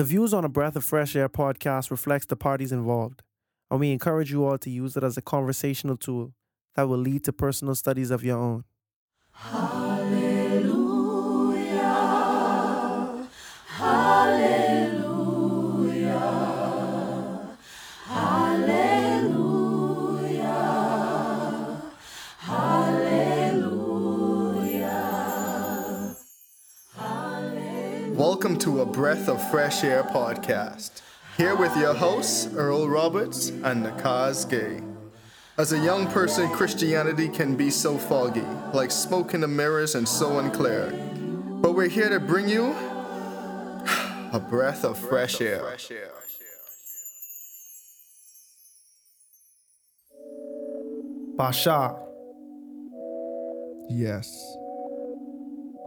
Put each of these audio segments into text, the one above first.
The views on a Breath of Fresh Air podcast reflects the parties involved, and we encourage you all to use it as a conversational tool that will lead to personal studies of your own. Welcome to a Breath of Fresh Air podcast. Here with your hosts, Earl Roberts and Nakaz Gay. As a young person, Christianity can be so foggy, like smoke in the mirrors and so unclear. But we're here to bring you a breath of fresh air. Baasha, Yes.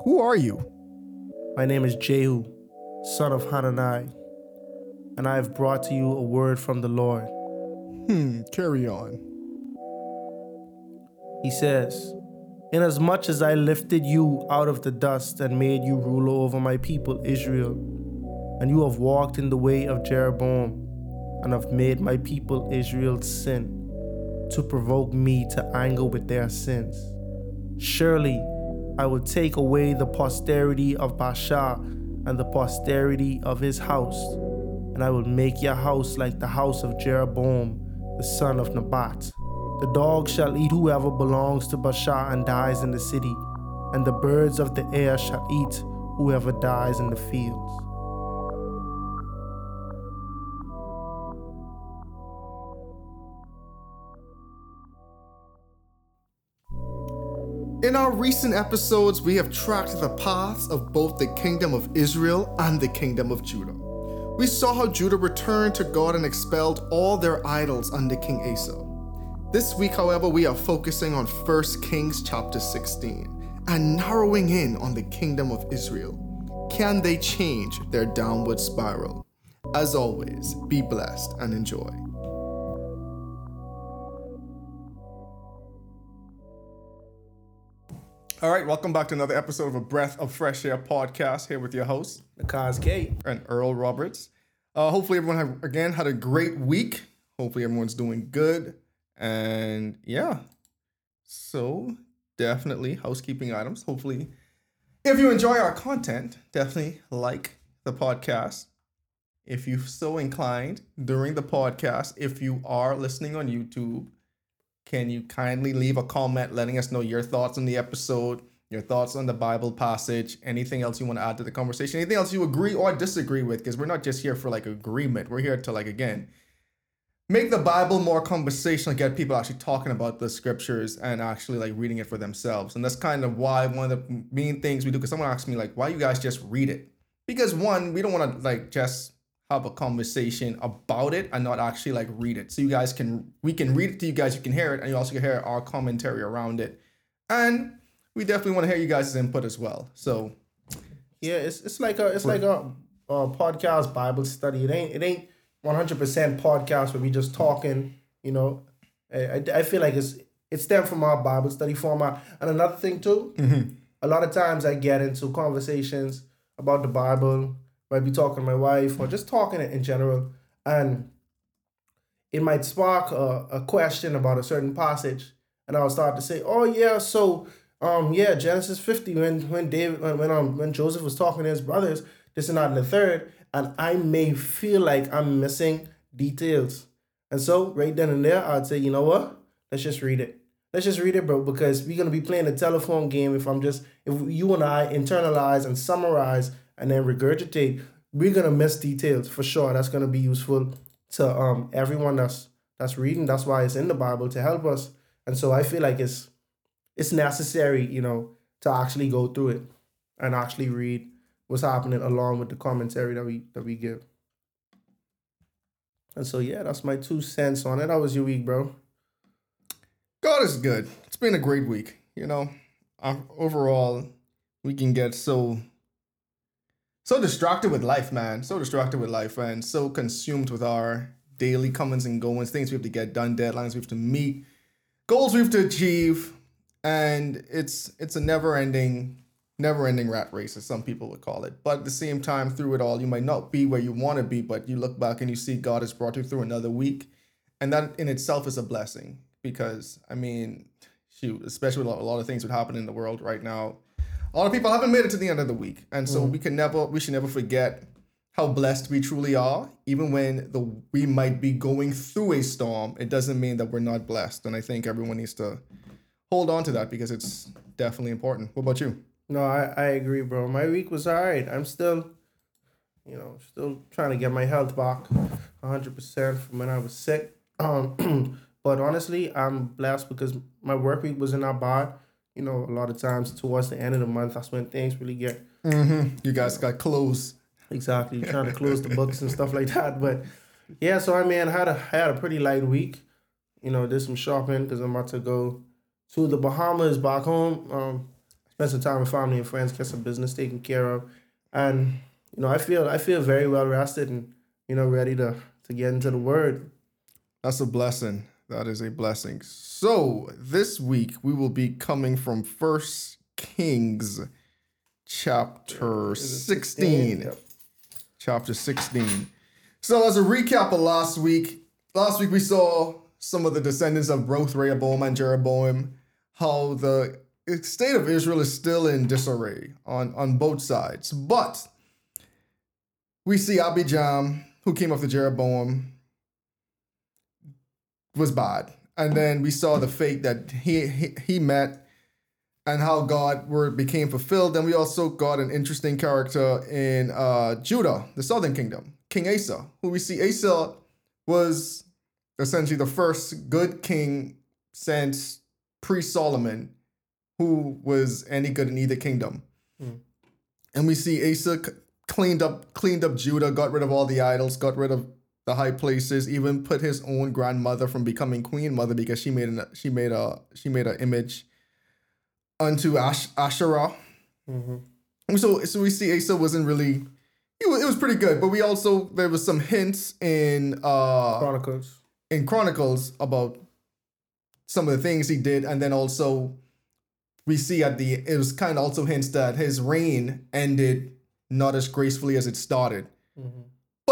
Who are you? My name is Jehu, son of Hanani, and I have brought to you a word from the Lord. Hmm, carry on. He says, Inasmuch as I lifted you out of the dust and made you ruler over my people Israel, and you have walked in the way of Jeroboam, and have made my people Israel sin, to provoke me to anger with their sins. Surely I will take away the posterity of Baasha and the posterity of his house, and I will make your house like the house of Jeroboam, the son of Nebat. The dog shall eat whoever belongs to Baasha and dies in the city, and the birds of the air shall eat whoever dies in the fields. In our recent episodes, we have tracked the paths of both the kingdom of Israel and the kingdom of Judah. We saw how Judah returned to God and expelled all their idols under King Asa. This week, however, we are focusing on 1 Kings chapter 16 and narrowing in on the kingdom of Israel. Can they change their downward spiral? As always, be blessed and enjoy. All right, welcome back to another episode of a Breath of Fresh Air podcast here with your host Nakaz Gate. and Earl Roberts. Uh, hopefully, everyone have, again had a great week. Hopefully, everyone's doing good. And yeah, so definitely housekeeping items. Hopefully, if you enjoy our content, definitely like the podcast. If you're so inclined during the podcast, if you are listening on YouTube, can you kindly leave a comment letting us know your thoughts on the episode, your thoughts on the Bible passage, anything else you want to add to the conversation, anything else you agree or disagree with? Because we're not just here for like agreement. We're here to like again make the Bible more conversational, get people actually talking about the scriptures and actually like reading it for themselves. And that's kind of why one of the main things we do. Because someone asked me like, why you guys just read it? Because one, we don't want to like just have a conversation about it and not actually like read it. So you guys can we can read it to you guys, you can hear it, and you also can hear our commentary around it. And we definitely want to hear you guys' input as well. So Yeah, it's it's like a it's like a, a podcast Bible study. It ain't it ain't one hundred percent podcast where we just talking. You know, I, I, feel like it's it's stemmed from our Bible study format. And another thing too, mm-hmm. a lot of times I get into conversations about the Bible. Might be talking to my wife or just talking in general, and it might spark a, a question about a certain passage, and I'll start to say, "Oh yeah, so um yeah, Genesis fifty when when David when when, um when Joseph was talking to his brothers, this and that and the third, and I may feel like I'm missing details, and so right then and there, I'd say, you know what, let's just read it. Let's just read it, bro, because we're gonna be playing a telephone game. If I'm just if you and I internalize and summarize and then regurgitate, we're gonna miss details for sure. That's gonna be useful to um everyone that's that's reading. That's why it's in the Bible to help us. And so I feel like it's it's necessary, you know, to actually go through it and actually read what's happening along with the commentary that we that we give. And so yeah, that's my two cents on it. How was your week, bro? God is good. It's been a great week. You know, um, overall, we can get so so distracted with life, man. So distracted with life, and so consumed with our daily comings and goings, things we have to get done, deadlines we have to meet, goals we have to achieve, and it's it's a never ending never ending rat race, as some people would call it. But at the same time, through it all, you might not be where you want to be, but you look back and you see God has brought you through another week. And that in itself is a blessing because, I mean, shoot, especially with a lot of things that happen in the world right now, a lot of people haven't made it to the end of the week. And so we can never, we should never forget how blessed we truly are. Even when the we might be going through a storm, it doesn't mean that we're not blessed. And I think everyone needs to hold on to that because it's definitely important. What about you? No, I, I agree, bro. My week was all right. I'm still, you know, still trying to get my health back 100% from when I was sick. Um, but honestly, I'm blessed because my work week wasn't that bad. You know, a lot of times towards the end of the month, that's when things really get Mm-hmm. You guys got close. exactly You're trying to close the books and stuff like that. But yeah, so I mean, I had a I had a pretty light week. You know, did some shopping because I'm about to go to the Bahamas back home. Um, spend some time with family and friends, get some business taken care of, and you know, I feel I feel very well rested and you know ready to to get into the word. That's a blessing. That is a blessing. So this week we will be coming from First Kings chapter it 16. Yep. Chapter 16. So as a recap of last week, last week we saw some of the descendants of both Rehoboam and Jeroboam, how the state of Israel is still in disarray on, on both sides. But we see Abijam, who came after Jeroboam, was bad. And then we saw the fate that he, he he met and how God word became fulfilled. Then we also got an interesting character in uh, Judah, the southern kingdom, King Asa, who we see Asa was essentially the first good king since pre-Solomon who was any good in either kingdom. Hmm. And we see Asa cleaned up cleaned up Judah, got rid of all the idols, got rid of the high places, even put his own grandmother from becoming queen mother because she made an she made a she made an image unto Ash, Asherah. Mm-hmm. So so we see Asa wasn't really it was, it was pretty good, but we also there was some hints in uh Chronicles. in Chronicles about some of the things he did, and then also we see at the it was kind of also hints that his reign ended not as gracefully as it started. Mm-hmm.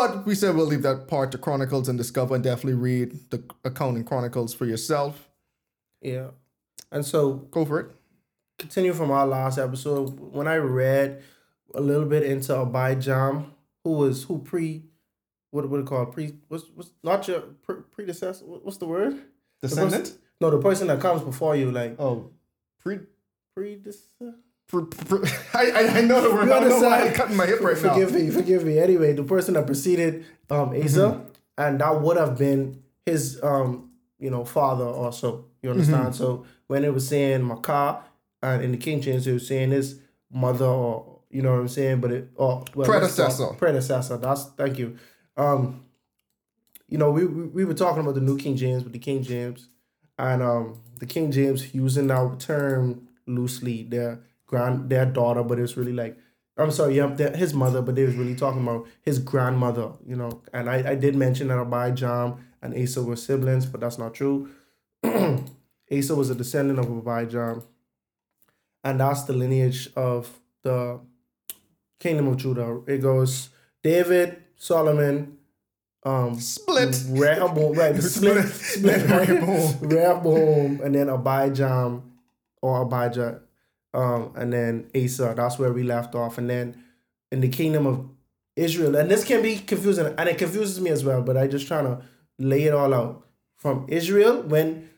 But we said we'll leave that part to Chronicles and discover and definitely read the account in Chronicles for yourself. Yeah, and so Go for it. continue from our last episode when I read a little bit into Abijam, who was who pre, what what it called pre what's what's not your pre- predecessor what's the word The Descendant. person- no the person that comes before you like Oh, pre. predecessor. Pre, pre I, I I know the word. You but I don't know why? I'm cutting my hip right forgive now. me, forgive me. Anyway, the person that preceded um Asa, Mm-hmm. and that would have been his um you know father also. You Mm-hmm. understand? So when it was saying Makah, and in the King James it was saying his mother or you know what I'm saying, but it or well, Predecessor. predecessor. That's thank you. Um, you know we, we we were talking about the New King James with the King James, and um the King James using that term loosely. Their grand their daughter, but it's really like I'm sorry, yeah, his mother, but they was really talking about his grandmother, you know. And I, I did mention that Abijam and Asa were siblings, but that's not true. Asa was a descendant of Abijam, and that's the lineage of the kingdom of Judah. It goes David, Solomon, um, Split. Rehoboam, right? The split, Split. split, Rehoboam. Rehoboam, and then Abijam or Abijah, um, and then Asa. That's where we left off, and then in the kingdom of Israel, and this can be confusing, and it confuses me as well. But I just trying to lay it all out from Israel when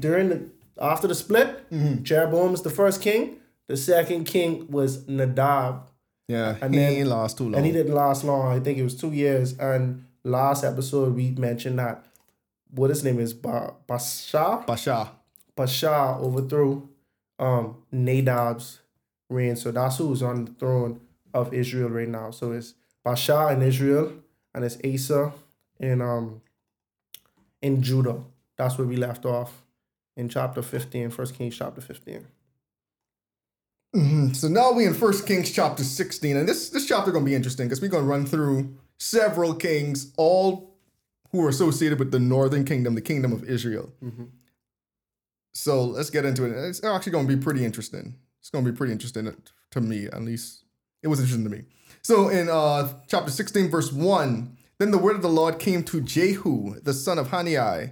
during the after the split, Mm-hmm. Jeroboam is the first king. The second king was Nadab, Yeah, And he then- ain't last too long. and he didn't last long. I think it was two years. And last episode we mentioned that what his name is ba- Baasha. Baasha. Baasha overthrew um Nadab's reign. So that's who's on the throne of Israel right now. So it's Baasha in Israel and it's Asa in um in Judah. That's where we left off in chapter 15, 1 Kings chapter 15. Mhm. So now we in First Kings chapter 16, and this this chapter gonna be interesting because we're gonna run through several kings, all who are associated with the northern kingdom, the kingdom of Israel. Mhm. So let's get into it. It's actually gonna be pretty interesting. It's gonna be pretty interesting. to me, at least. It was interesting to me. So in uh, chapter 16, verse 1, then the word of the Lord came to Jehu, the son of Hanani,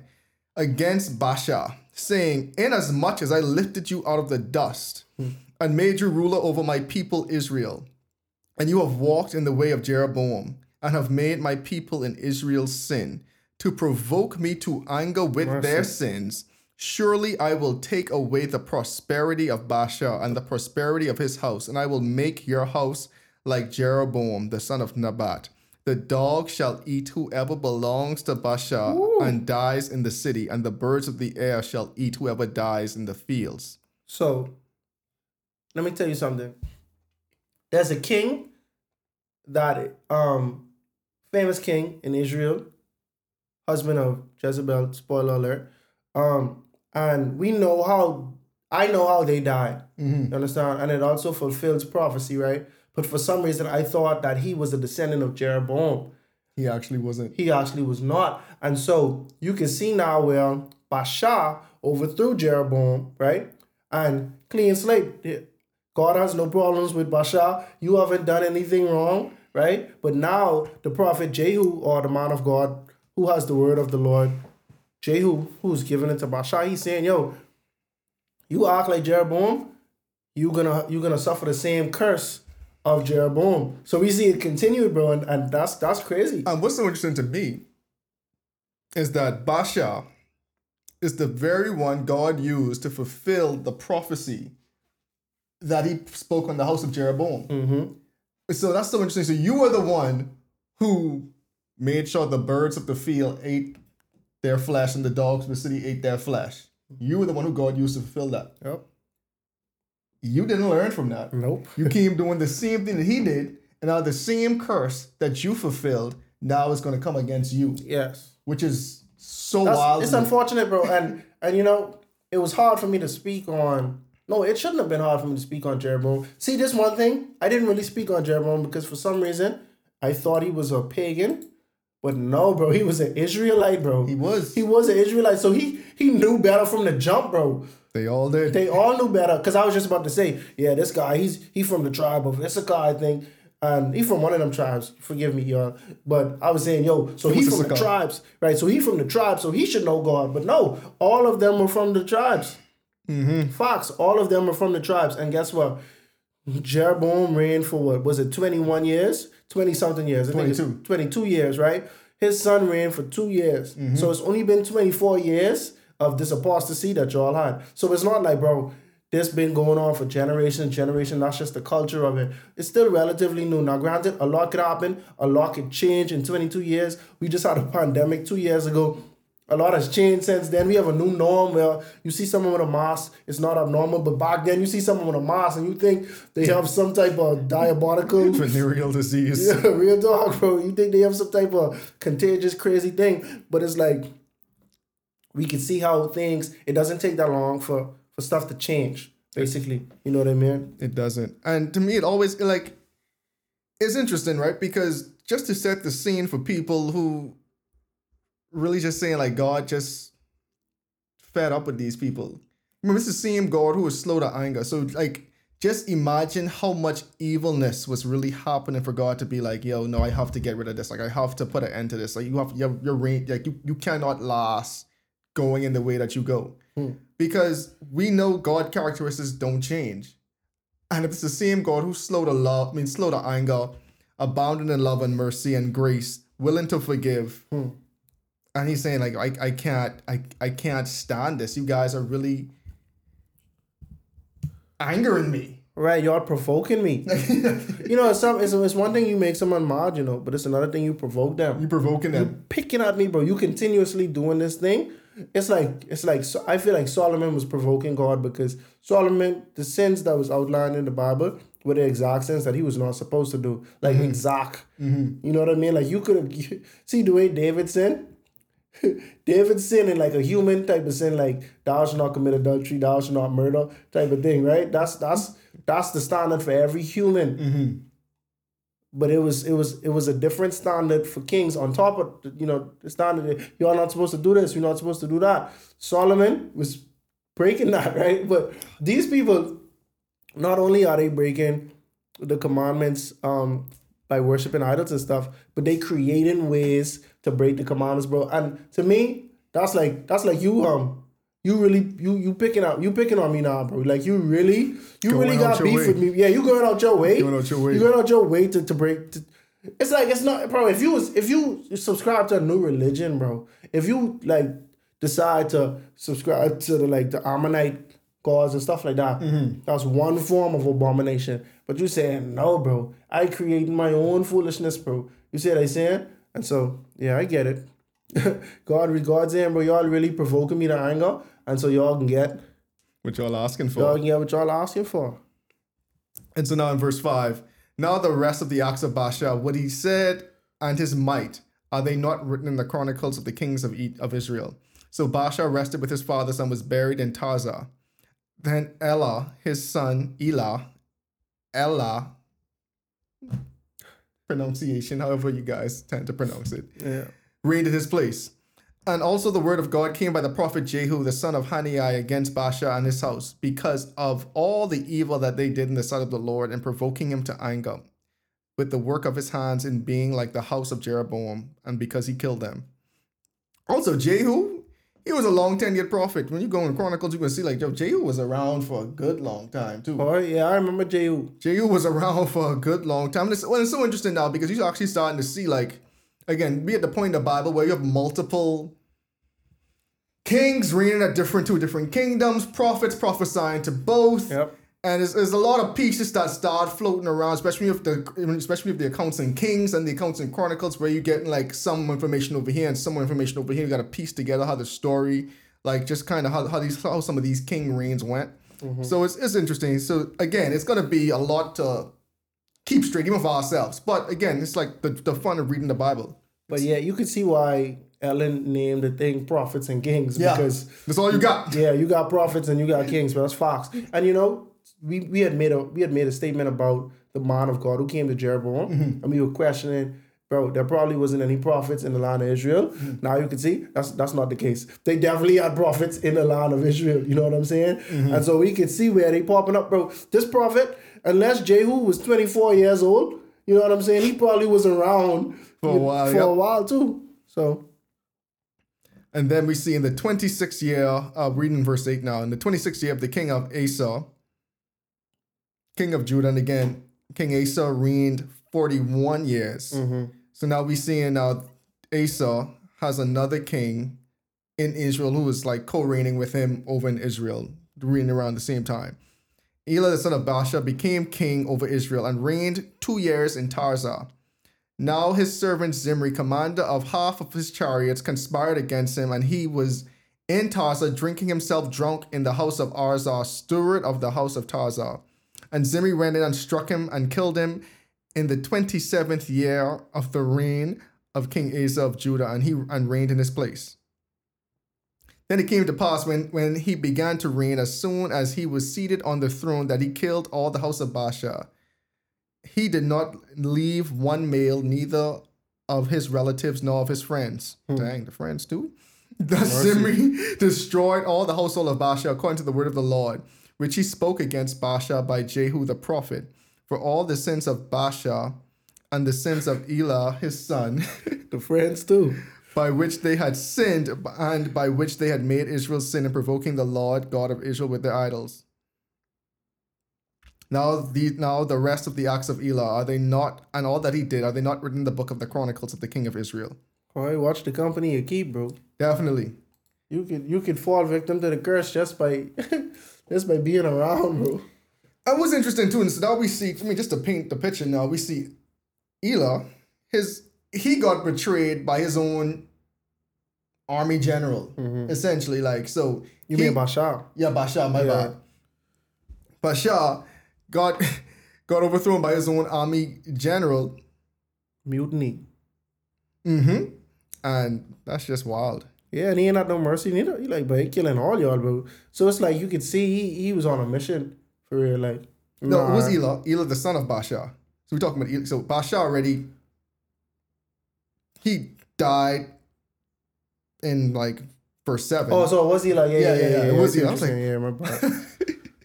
against Baasha, saying, Inasmuch as I lifted you out of the dust and made you ruler over my people Israel, and you have walked in the way of Jeroboam, and have made my people in Israel sin, to provoke me to anger with their sins, surely I will take away the prosperity of Baasha and the prosperity of his house, and I will make your house like Jeroboam, the son of Nebat. The dog shall eat whoever belongs to Baasha and dies in the city, and the birds of the air shall eat whoever dies in the fields. So, let me tell you something. There's a king that um famous king in Israel, husband of Jezebel, spoiler alert. Um, and we know how I know how they died. Mm-hmm. You understand? And it also fulfills prophecy, right? But for some reason I thought that he was a descendant of Jeroboam. He actually wasn't. He actually was not. And so you can see now where Baasha overthrew Jeroboam, right? And clean slate. God has no problems with Baasha. You haven't done anything wrong, right? But now the prophet Jehu, or the man of God, who has the word of the Lord, Jehu, who's giving it to Baasha, he's saying, yo, you act like Jeroboam, you gonna you gonna suffer the same curse of Jeroboam. So we see it continue, bro, and, and that's that's crazy. And what's so interesting to me is that Baasha is the very one God used to fulfill the prophecy that he spoke on the house of Jeroboam. Mm-hmm. So that's so interesting. So you were the one who made sure the birds of the field ate their flesh and the dogs of the city ate their flesh. You were the one who God used to fulfill that. Yep. You didn't learn from that. Nope. You came doing the same thing that he did, and now the same curse that you fulfilled now is going to come against you, Yes. which is so That's, wild. it's unfortunate, bro. And and you know, it was hard for me to speak on. No, it shouldn't have been hard for me to speak on Jeroboam. See, this one thing, I didn't really speak on Jeroboam because for some reason I thought he was a pagan. But no, bro, he was an Israelite, bro. He was. He was an Israelite, so he he knew better from the jump, bro. They all did. They all knew better. Cause I was just about to say, yeah, this guy, he's he from the tribe of Issachar, I think. And he from one of them tribes. Forgive me, y'all. But I was saying, yo, so he was from the tribes, right? So he from the tribe, so he should know God. But no, all of them were from the tribes. Mm-hmm. Fox, all of them were from the tribes. And guess what? Jeroboam reigned for what? Was it 21 years? 20 something years. I think it's 22. 22 years, right? His son reigned for two years. Mm-hmm. So it's only been 24 years of this apostasy that y'all had. So it's not like, bro, this been going on for generation, generation. That's just the culture of it. It's still relatively new. Now, granted, a lot could happen. A lot could change in 22 years. We just had a pandemic two years ago. A lot has changed since then. We have a new norm where you see someone with a mask, it's not abnormal. But back then, you see someone with a mask and you think they have some type of diabolical Venereal disease. yeah, real dog, bro. You think they have some type of contagious, crazy thing, but it's like we can see how things. It doesn't take that long for for stuff to change. Basically, you know what I mean? It doesn't. And to me, it always like it's interesting, right? Because just to set the scene for people who really just saying like God just fed up with these people. Remember, it's the same God who was slow to anger. So like just imagine how much evilness was really happening for God to be like, yo, no, I have to get rid of this. Like I have to put an end to this. Like you have your your reign, like you, you cannot last going in the way that you go. Hmm. Because we know God characteristics don't change. And if it's the same God who's slow to love, I mean slow to anger, abounding in love and mercy and grace, willing to forgive. Hmm. And he's saying, like, I, I can't, I, I can't stand this. You guys are really angering me. Right, y'all provoking me. you know, it's some it's, it's one thing you make someone mad, you know, but it's another thing you provoke them. You provoking them. You picking at me, bro. You continuously doing this thing. It's like it's like so I feel like Solomon was provoking God because Solomon, the sins that was outlined in the Bible were the exact sins that he was not supposed to do. Like mm-hmm. exact. Mm-hmm. You know what I mean? Like you could have see the way David sinned. David sinned in like a human type of sin, like thou shalt not commit adultery, thou shalt not murder type of thing, right? That's that's that's the standard for every human. But it was it was it was a different standard for kings on top of you know the standard you're not supposed to do this you're not supposed to do that. Solomon was breaking that right? But these people not only are they breaking the commandments um by worshiping idols and stuff, but they creating ways to break the commandments, bro. And to me, that's like that's like you um you really you you picking out you picking on me now, bro. Like you really you Going really got beef way. with me. Yeah, you going out your way. Going out your way. You going out your way to, to break. To, it's like it's not, bro. If you was if you subscribe to a new religion, bro. If you like decide to subscribe to the like the Ammonite gods and stuff like that, Mm-hmm. that's one form of abomination. But you saying no, bro. I create my own foolishness, bro. You see what I saying? And so yeah, I get it. God regards him, bro. Y'all really provoking me to anger, and so y'all can get What y'all asking for? y'all can get what y'all asking for. And so now in verse 5, now the rest of the acts of Baasha, what he said and his might, are they not written in the chronicles of the kings of, E- of Israel? So Baasha rested with his fathers and was buried in Tirzah. Then Elah, his son, Elah, Elah, pronunciation, however you guys tend to pronounce it, Yeah. reigned in his place. And also the word of God came by the prophet Jehu, the son of Hanani, against Baasha and his house, because of all the evil that they did in the sight of the Lord, and provoking him to anger, with the work of his hands in being like the house of Jeroboam, and because he killed them. Also, Jehu, he was a long tenured prophet. When you go in Chronicles, you can see like Joe Jehu was around for a good long time too. Oh yeah, I remember Jehu. Jehu was around for a good long time. And it's, well, it's so interesting now because you're actually starting to see, like, again, be at the point in the Bible where you have multiple kings reigning at different two different kingdoms, prophets prophesying to both. Yep. And there's, there's a lot of pieces that start floating around, especially if the especially if the accounts in Kings and the accounts in Chronicles, where you get like some information over here and some information over here. You got to piece together how the story, like just kind of how, how these how some of these king reigns went. Mm-hmm. So it's it's interesting. So again, it's gonna be a lot to keep straight, even for ourselves. But again, it's like the, the fun of reading the Bible. But yeah, you can see why Ellen named the thing prophets and kings Yeah, because that's all you got. yeah, you got prophets and you got kings, but that's Fox. And you know, we, we had made a we had made a statement about the man of God who came to Jeroboam, mm-hmm. and we were questioning, bro, there probably wasn't any prophets in the land of Israel. Mm-hmm. Now you can see that's that's not the case. They definitely had prophets in the land of Israel. You know what I'm saying? Mm-hmm. And so we could see where they popping up, bro. This prophet, unless Jehu was 24 years old, you know what I'm saying? He probably was around For a while, for yep. a while too. So And then we see in the 26th year, uh, reading verse 8 now, in the 26th year of the king of Asa, king of Judah, and again, King Asa reigned 41 years. So now we see in uh, Asa has another king in Israel who is like co-reigning with him over in Israel, reigning around the same time. Elah, the son of Baasha, became king over Israel and reigned two years in Tirzah. Now his servant Zimri, commander of half of his chariots, conspired against him, and he was in Tirzah, drinking himself drunk in the house of Arzah, steward of the house of Tirzah. And Zimri went in and struck him and killed him in the twenty seventh year of the reign of King Asa of Judah, and he and reigned in his place. Then it came to pass when, when he began to reign, as soon as he was seated on the throne, that he killed all the house of Baasha. He did not leave one male, neither of his relatives nor of his friends. Hmm. Dang, the friends too. Thus Zimri destroyed all the household of Baasha according to the word of the Lord, which he spoke against Baasha by Jehu the prophet. For all the sins of Baasha and the sins of Elah his son, the friends too. by which they had sinned and by which they had made Israel sin in provoking the Lord God of Israel with their idols. Now the now the rest of the acts of Elah are they not and all that he did are they not written in the book of the chronicles of the king of Israel? All right, watch the company you keep, bro. Definitely. You could you could fall victim to the curse just by just by being around, bro. It was interesting too. And so now we see, I mean, just to paint the picture now, we see Elah, his he got betrayed by his own army general, essentially. Like so You he- mean Bashar? Yeah, Bashar, my Yeah. bad. Bashar got got overthrown by his own army general. Mutiny. Mm-hmm. And that's just wild. Yeah, and he ain't had no mercy neither. He like, but he killing all y'all, bro. So it's like you could see he, he was on a mission for real. Like, No, it was nah. Elah, Elah the son of Bashar. So we're talking about Elah. So Bashar already he died in like verse seven. Oh, so it was he like, yeah, yeah, yeah, yeah. It was I see Eli. what I was you're yeah, my bad,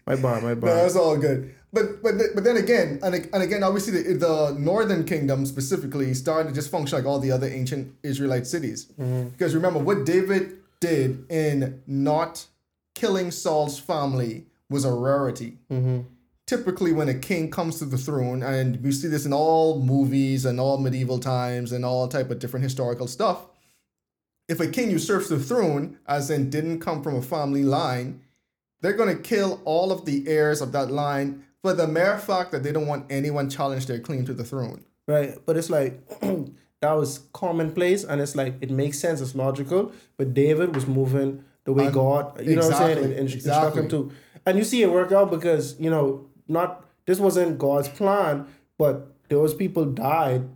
my bad, my No, that's all good. But but but then again, and, and again, obviously the, the northern kingdom specifically started to just function like all the other ancient Israelite cities. Mm-hmm. Because remember what David did in not killing Saul's family was a rarity. Mm-hmm. Typically, when a king comes to the throne, and we see this in all movies and all medieval times and all type of different historical stuff, if a king usurps the throne, as in didn't come from a family line, they're going to kill all of the heirs of that line for the mere fact that they don't want anyone challenge their claim to the throne. Right. But it's like that was commonplace and it's like it makes sense, it's logical. But David was moving the way Un- God, you know what I'm saying, exactly, and, and exactly. him to. And you see it work out because, you know, not this wasn't God's plan, but those people died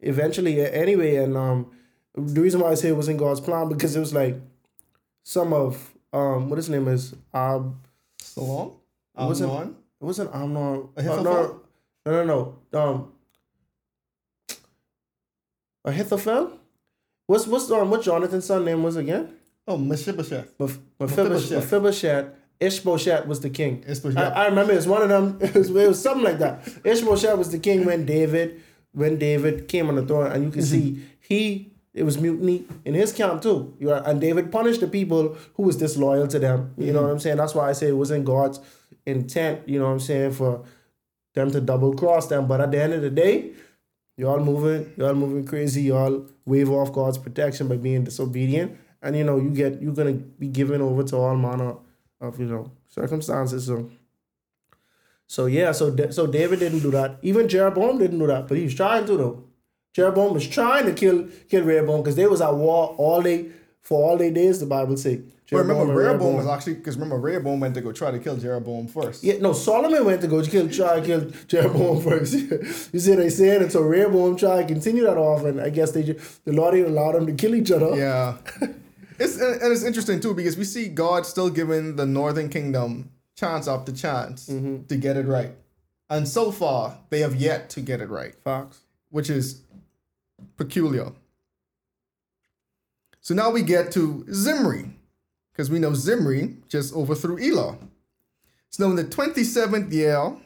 eventually anyway. And um the reason why I say it wasn't God's plan because it was like some of um what his name is um Salon? wasn't- Amnon? it wasn't Amnon. Ahithophel? no, no, no, no. Um, Ahithophel. What's what's um what Jonathan's son name was again? Oh, Mephibosheth. Meph- Mephibosheth. Mephibosheth. Ishbosheth was the king. Ishbosheth. I, I remember it's one of them. It was, it was something like that. Ishbosheth was the king when David when David came on the throne, and you can see he it was mutiny in his camp too. And David punished the people who was disloyal to them. You know mm-hmm. what I'm saying? That's why I say it wasn't God's intent. You know what I'm saying for them to double cross them. But at the end of the day, y'all moving, y'all moving crazy. Y'all wave off God's protection by being disobedient, and you know you get you're gonna be given over to all manner of you know circumstances. So, so yeah, so so David didn't do that. Even Jeroboam didn't do that, but he was trying to though. Jeroboam was trying to kill kill Rehoboam because they was at war all day for all their days. The Bible say. But remember, and Rehoboam was actually because remember Rehoboam went to go try to kill Jeroboam first. Yeah, no, Solomon went to go kill, try to kill Jeroboam first. you see what they saying? And so Rehoboam tried to continue that off, and I guess they ju- the Lord didn't allow them to kill each other. Yeah. it's and and it's interesting too because we see God still giving the northern kingdom chance after chance mm-hmm. to get it right. And so far, they have yet to get it right, Fox. which is peculiar. So now we get to Zimri, because we know Zimri just overthrew Elah. So now in the 27th year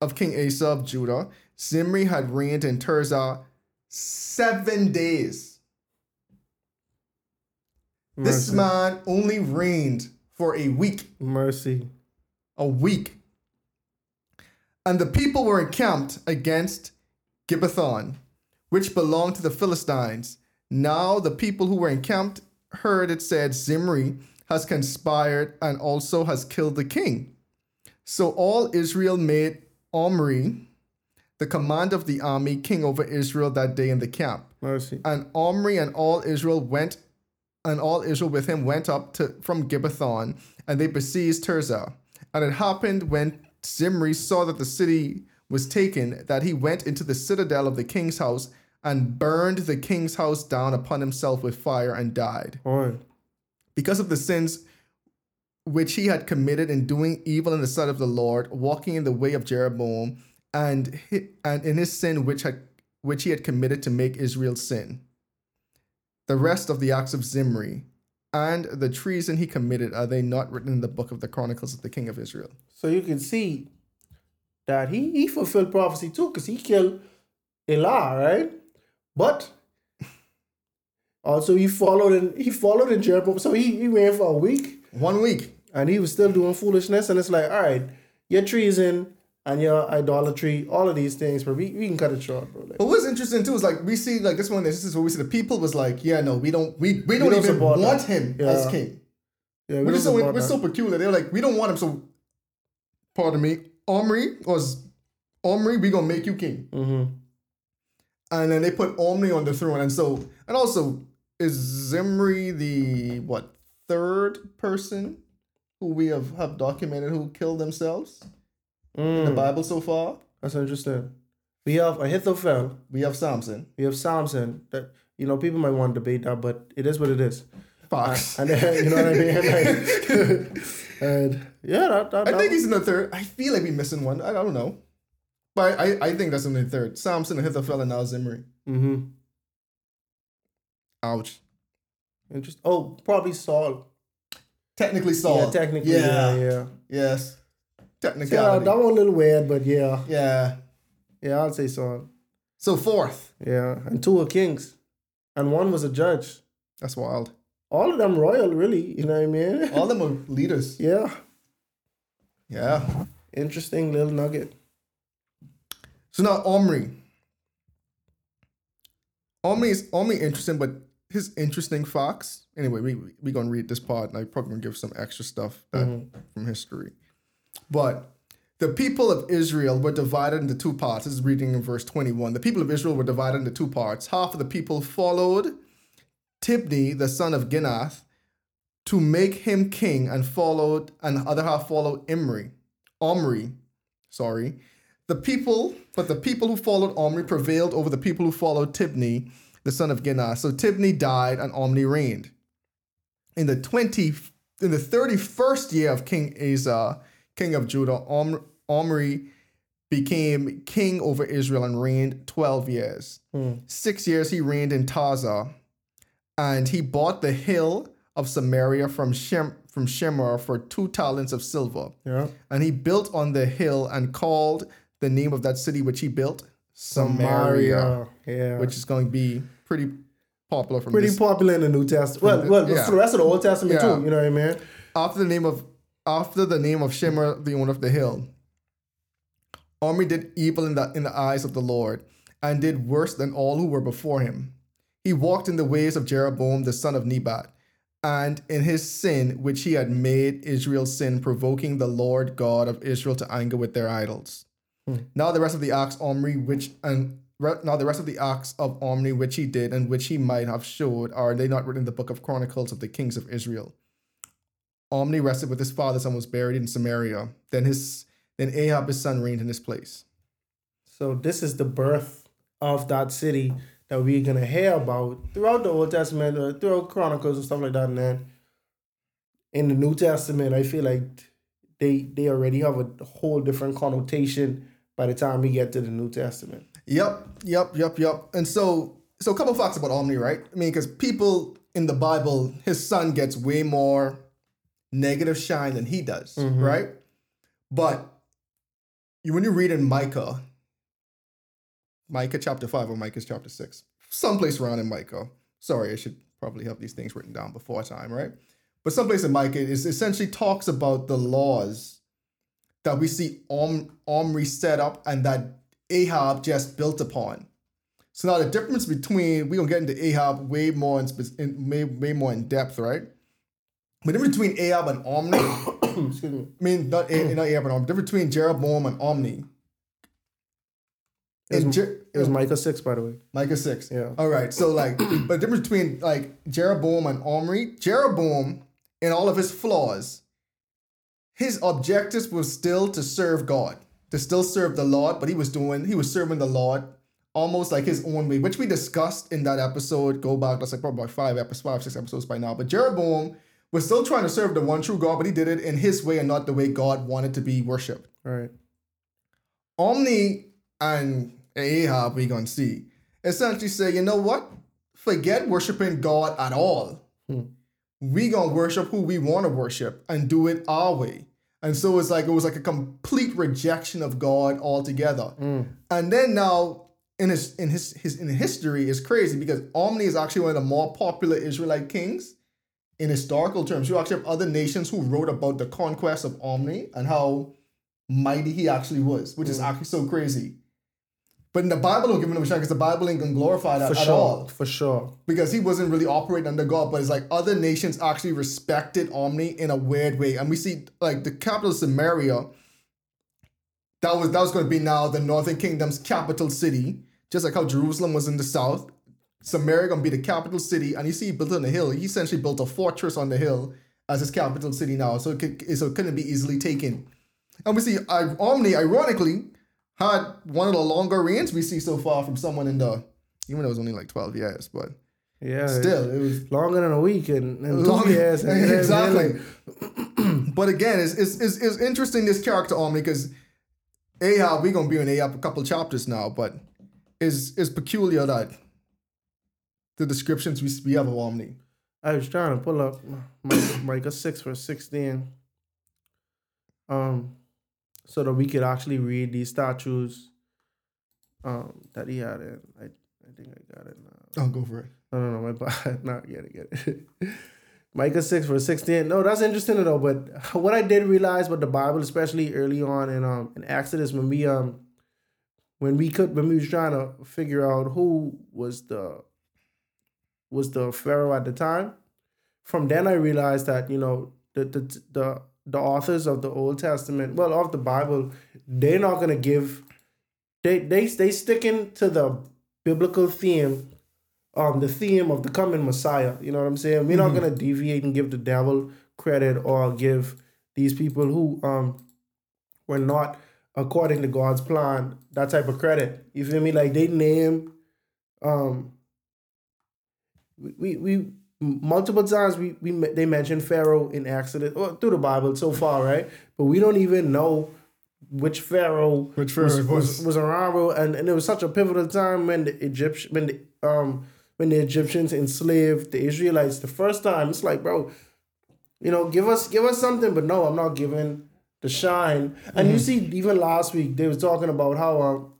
of King Asa of Judah, Zimri had reigned in Tirzah seven days. This Mercy. man only reigned for a week. Mercy. A week. And the people were encamped against Gibbethon, which belonged to the Philistines. Now the people who were encamped heard it said, Zimri has conspired and also has killed the king. So all Israel made Omri, the command of the army, king over Israel that day in the camp. Mercy. And Omri and all Israel went, and all Israel with him went up to from Gibbethon, and they besieged Tirzah. And it happened when Zimri saw that the city was taken, that he went into the citadel of the king's house and burned the king's house down upon himself with fire and died. Boy. Because of the sins which he had committed in doing evil in the sight of the Lord, walking in the way of Jeroboam, and and in his sin which had which he had committed to make Israel sin. The rest of the acts of Zimri and the treason he committed are they not written in the book of the Chronicles of the king of Israel? So you can see that he, he fulfilled prophecy too, because he killed Elah, right? But also he followed in he followed in Jeroboam. So he, he ran for a week One week. and he was still doing foolishness. And it's like, all right, your treason and your idolatry, all of these things, but we, we can cut it short, bro. Like, But what's interesting too is like we see like this one. This is what we see. The people was like, yeah, no, we don't, we we don't, don't even want that. him Yeah. as king. yeah, we We're so we're that. so peculiar. They're like, we don't want him. So, pardon me, Omri was Omri. We gonna make you king. Mhm. And then they put Omri on the throne. And so, and also, is Zimri the what third person who we have have documented who killed themselves in the Mm, Bible so far? that's interesting. We have Ahithophel. We have Samson. We have Samson. That you know, people might want to debate that, but it is what it is. Fox. And then, you know what I mean? Like, and yeah, that, that, I that think he's in the third. I feel like we're missing one. I, I don't know. But I, I think that's in the third. Samson, Ahithophel, and now Zimri. mm-hmm. Ouch. Interesting. Oh, probably Saul. Technically Saul. Yeah, technically. Yeah, yeah. Yes. Yeah, that one a little weird, but yeah, yeah. yeah, I'll say so. So fourth. Yeah, and two were kings, and one was a judge. That's wild. All of them royal, really. You know what I mean? All of them are leaders. yeah, Yeah. interesting little nugget. So now Omri. Omri is Omri interesting, but his interesting facts. Anyway, we we gonna read this part, and I probably gonna give some extra stuff that, mm-hmm. from history. But the people of Israel were divided into two parts. This is reading in verse 21. The people of Israel were divided into two parts. Half of the people followed Tibni, the son of Ginath, to make him king, and followed, and the other half followed Imri, Omri, sorry. The people, but the people who followed Omri prevailed over the people who followed Tibni, the son of Ginath. So Tibni died, and Omri reigned. In the twenty, in the thirty-first year of King Asa, king of Judah, Om, Omri became king over Israel and reigned twelve years. Hmm. Six years he reigned in Tirzah, and he bought the hill of Samaria from Shem from Shemer for two talents of silver. Yeah, And he built on the hill and called the name of that city which he built Samaria, Yeah, which is going to be pretty popular from pretty this. popular in the New Testament. Well, the- well, yeah. the rest of the Old Testament Yeah. too. You know what I mean? after the name of after the name of Shemer, the owner of the hill. Omri did evil in the in the eyes of the Lord, and did worse than all who were before him. He walked in the ways of Jeroboam the son of Nebat, and in his sin which he had made Israel sin, provoking the Lord God of Israel to anger with their idols. Now the rest of the acts Omri which and re- now the rest of the acts of Omri which he did and which he might have showed are they not written in the book of Chronicles of the kings of Israel. Omri rested with his fathers and was buried in Samaria. Then his then Ahab his son reigned in his place. So this is the birth of that city that we're gonna hear about throughout the Old Testament, uh, throughout Chronicles and stuff like that. And then in the New Testament, I feel like they they already have a whole different connotation by the time we get to the New Testament. Yep, yep, yep, yep. And so so a couple facts about Omri, right? I mean, because people in the Bible, his son gets way more negative shine than he does, mm-hmm. right? But when you read in Micah, Micah chapter 5 or Micah chapter 6, someplace around in Micah. Sorry, I should probably have these things written down before time, right? But someplace in Micah is essentially talks about the laws that we see Om, Omri set up and that Ahab just built upon. So now the difference between we're gonna get into Ahab way more in, in way, way more in depth, right? But difference between Ahab and Omri, Excuse me. I mean not, A- not Ahab and Omri, difference between Jeroboam and Omri. It was, Je- it was Micah six, by the way. Micah 6. Yeah. All right. So like but the difference between like Jeroboam and Omri, Jeroboam in all of his flaws, his objectives was still to serve God, to still serve the Lord, but he was doing he was serving the Lord almost like his own way, which we discussed in that episode. Go back, that's like probably five episodes, five, six episodes by now. But Jeroboam was still trying to serve the one true God, but he did it in his way and not the way God wanted to be worshipped. Right. Omri and Ahab, we gonna see, essentially say, you know what? Forget worshiping God at all. Hmm. We gonna worship who we want to worship and do it our way. And so it's like it was like a complete rejection of God altogether. Mm. And then now in his in his his in history is crazy because Omri is actually one of the more popular Israelite kings in historical terms. You actually have other nations who wrote about the conquest of Omri and how mighty he actually was, which is mm. actually so crazy. But in the Bible, don't give him a shine because the Bible ain't gonna glorify that For at sure. all. For sure. Because he wasn't really operating under God, but it's like other nations actually respected Omri in a weird way. And we see like the capital of Samaria, that was that was gonna be now the northern kingdom's capital city, just like how Jerusalem was in the south. Samaria gonna be the capital city, and you see he built it on a hill. He essentially built a fortress on the hill as his capital city now, so it, could, so it couldn't be easily taken. And we see uh, Omri, ironically, had one of the longer reigns we see so far from someone in the, even though it was only like 12 years, but Yeah. still, it was longer than a week and, and long. two years. And exactly. but again, it's, it's, it's, it's interesting this character Omri because Ahab, we're going to be in Ahab a couple chapters now, but is is peculiar that the descriptions we, we have of Omri. I was trying to pull up Mi- Micah 6 verse 16. Um, so that we could actually read these statues um, that he had in. I, I think I got it now. I'll go for it. No, no, no, my bad. Not it, get it. Micah 6 verse 16. No, that's interesting though. But what I did realize about the Bible, especially early on in um in Exodus, when we um when we could when we was trying to figure out who was the was the Pharaoh at the time, from then I realized that, you know, the the the, the authors of the Old Testament, well, of the Bible, they're not gonna give they they they sticking to the biblical theme um the theme of the coming Messiah. You know what I'm saying? We're not gonna deviate and give the devil credit or give these people who um were not according to God's plan that type of credit. You feel me? Like they name um we we, we multiple times we, we they mention Pharaoh in Exodus or through the Bible so far, right? But we don't even know which Pharaoh Which Pharaoh was, was, was. around and, and it was such a pivotal time when the Egyptian when the um when the Egyptians enslaved the Israelites the first time. It's like, bro, you know, give us give us something, but no, I'm not giving the shine. And you see, even last week they was talking about how um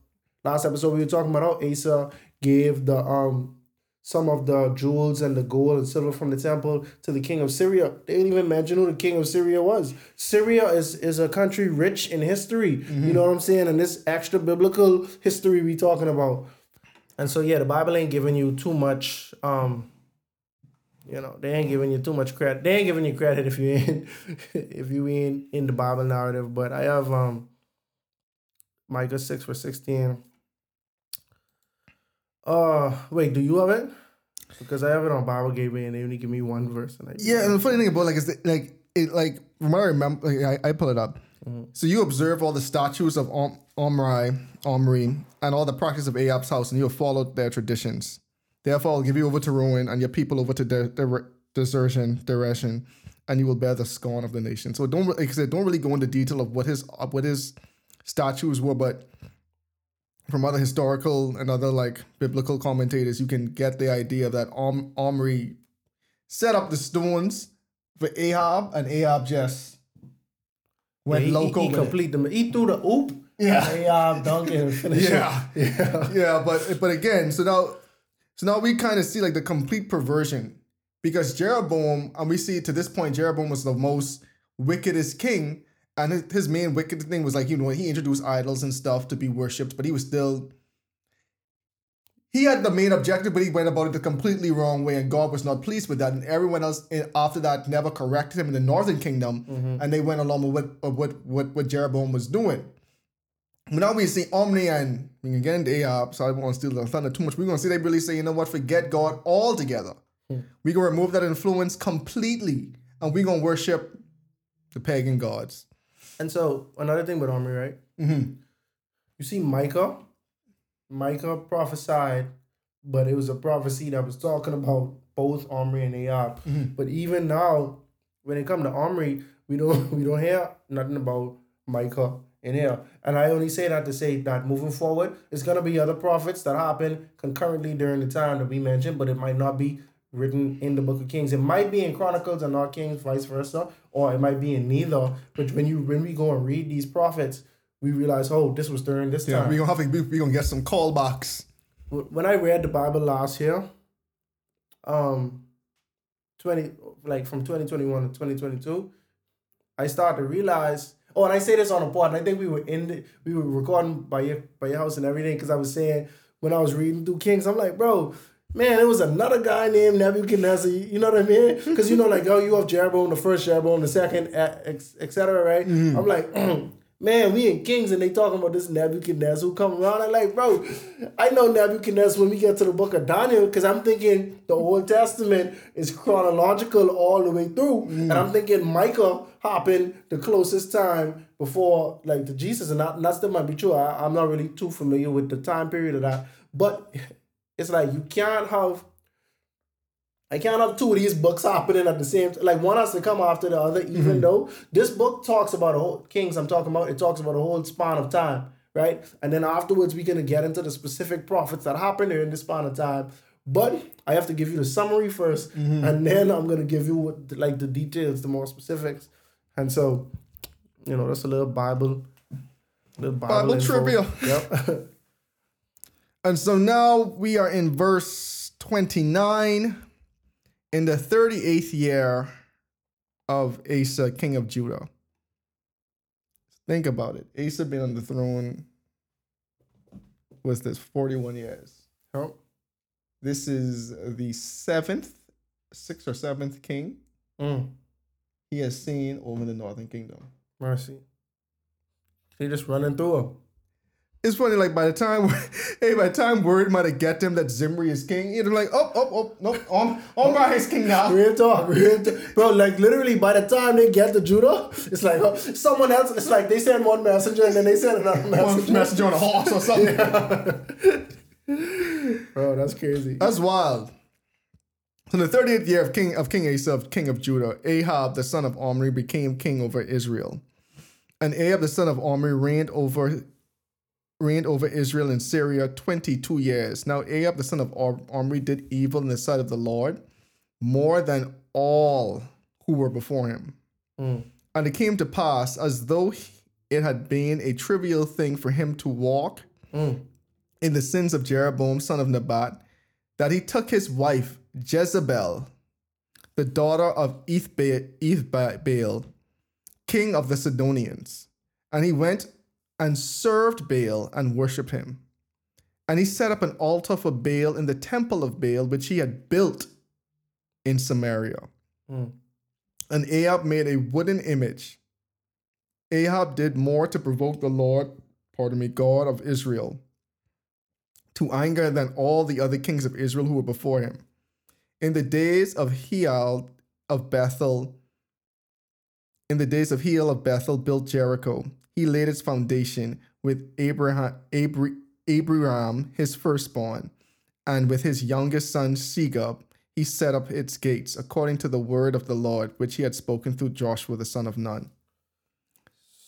last episode we were talking about how Asa gave the um some of the jewels and the gold and silver from the temple to the king of Syria. They didn't even mention who the king of Syria was. Syria is is a country rich in history. You know what I'm saying? And this extra biblical history we talking about. And so yeah, the Bible ain't giving you too much um you know, they ain't giving you too much credit. They ain't giving you credit if you ain't if you ain't in the Bible narrative. But I have um Micah six for sixteen. Uh wait, do you have it? Because I have it on Bible Gateway and they only give me one verse and I Yeah, and the funny thing about like is that, like it like from what I remember, like, I, I pull it up. So you observe all the statues of Om- Omri, Omri, and all the practice of Ahab's house, and you have followed their traditions. Therefore, I'll give you over to ruin, and your people over to de- de- desertion, derision, and you will bear the scorn of the nation. So don't, like I said, don't really go into detail of what his what his statues were, but from other historical and other like biblical commentators, you can get the idea that Om- Omri set up the stones for Ahab, and Ahab just went he, he, loco. he with it. complete them. He threw the oop. Yeah. Hey, uh, dunk it and finish Yeah. it. Yeah. yeah, but but again, so now so now we kind of see like the complete perversion because Jeroboam, and we see to this point, Jeroboam was the most wickedest king, and his, main wicked thing was like you know he introduced idols and stuff to be worshipped, but he was still he had the main objective, but he went about it the completely wrong way, and God was not pleased with that. And everyone else after that never corrected him in the northern kingdom, mm-hmm. and they went along with what what what what Jeroboam was doing. But now we see Omri and get into Ahab, so I won't steal the thunder too much. We're gonna see they really say, you know what, forget God altogether. Hmm. We're gonna remove that influence completely, and we're gonna worship the pagan gods. And so another thing with Omri, right? Mm-hmm. You see Micah. Micah prophesied, but it was a prophecy that was talking about both Omri and Ahab. But even now, when it comes to Omri, we don't we don't hear nothing about Micah in here. And I only say that to say that moving forward, it's gonna be other prophets that happen concurrently during the time that we mentioned, but it might not be written in the book of Kings. It might be in Chronicles and not Kings, vice versa, or it might be in neither. But when you when we go and read these prophets, we realize, oh, this was during this Yeah, time. we're gonna have to we we gonna get some callbacks. when I read the Bible last year, um, twenty like from twenty twenty one to twenty twenty two, I started to realize. Oh, and I say this on a pod. And I think we were in the, we were recording by your by your house and everything because I was saying when I was reading through Kings, I'm like, bro, man, it was another guy named Nebuchadnezzar. You know what I mean? Because you know, like, oh, you have Jeroboam the first, Jeroboam the second, eh, etc. right? Mm-hmm. I'm like, man, we in Kings and they talking about this Nebuchadnezzar who come around. I'm like, bro, I know Nebuchadnezzar when we get to the book of Daniel because I'm thinking the Old Testament is chronological all the way through, mm. and I'm thinking Micah happened the closest time before like the Jesus, and that, and that still might be true. I, I'm not really too familiar with the time period of that, but it's like you can't have I can't have two of these books happening at the same time. Like one has to come after the other, even mm-hmm. though this book talks about a whole kings I'm talking about, it talks about a whole span of time, right? And then afterwards we're gonna get into the specific prophets that happened during this span of time. But I have to give you the summary 1st mm-hmm. and then I'm gonna give you what, like the details, the more specifics. And so, you know, that's a little Bible Little Bible info. trivia. Yep. And so now we are in verse 29 in the 38th year of Asa, king of Judah. Think about it. Asa been on the throne was this 41 years. This is the seventh, sixth or seventh king Mm. he has seen over the northern kingdom. Mercy. He just running through them. It's funny, like by the time, hey, by the time word might have get them that Zimri is king, you're like, oh, oh, oh, nope, on, on is king now. Real talk, real talk. Bro, like literally by the time they get to Judah, it's like oh, someone else, it's like they send one messenger and then they send another One messenger. messenger on a horse or something. Bro, that's crazy. That's wild. So in the 38th year of King of King Asa, king of Judah, Ahab the son of Omri became king over Israel. And Ahab the son of Omri reigned over reigned over Israel and Syria 22 years. Now Ahab the son of Om- Omri did evil in the sight of the Lord more than all who were before him. Mm. And it came to pass as though it had been a trivial thing for him to walk Mm. in the sins of Jeroboam, son of Nebat, that he took his wife Jezebel, the daughter of Ethba- Ethbaal, king of the Sidonians, and he went and served Baal and worshipped him. And he set up an altar for Baal in the temple of Baal, which he had built in Samaria. Mm. And Ahab made a wooden image. Ahab did more to provoke the Lord, pardon me, God of Israel, to anger than all the other kings of Israel who were before him. In the days of Hiel of Bethel, in the days of Hiel of Bethel, built Jericho. He laid its foundation with Abraham, Abri, Abraham, his firstborn, and with his youngest son Segub, he set up its gates according to the word of the Lord, which he had spoken through Joshua the son of Nun.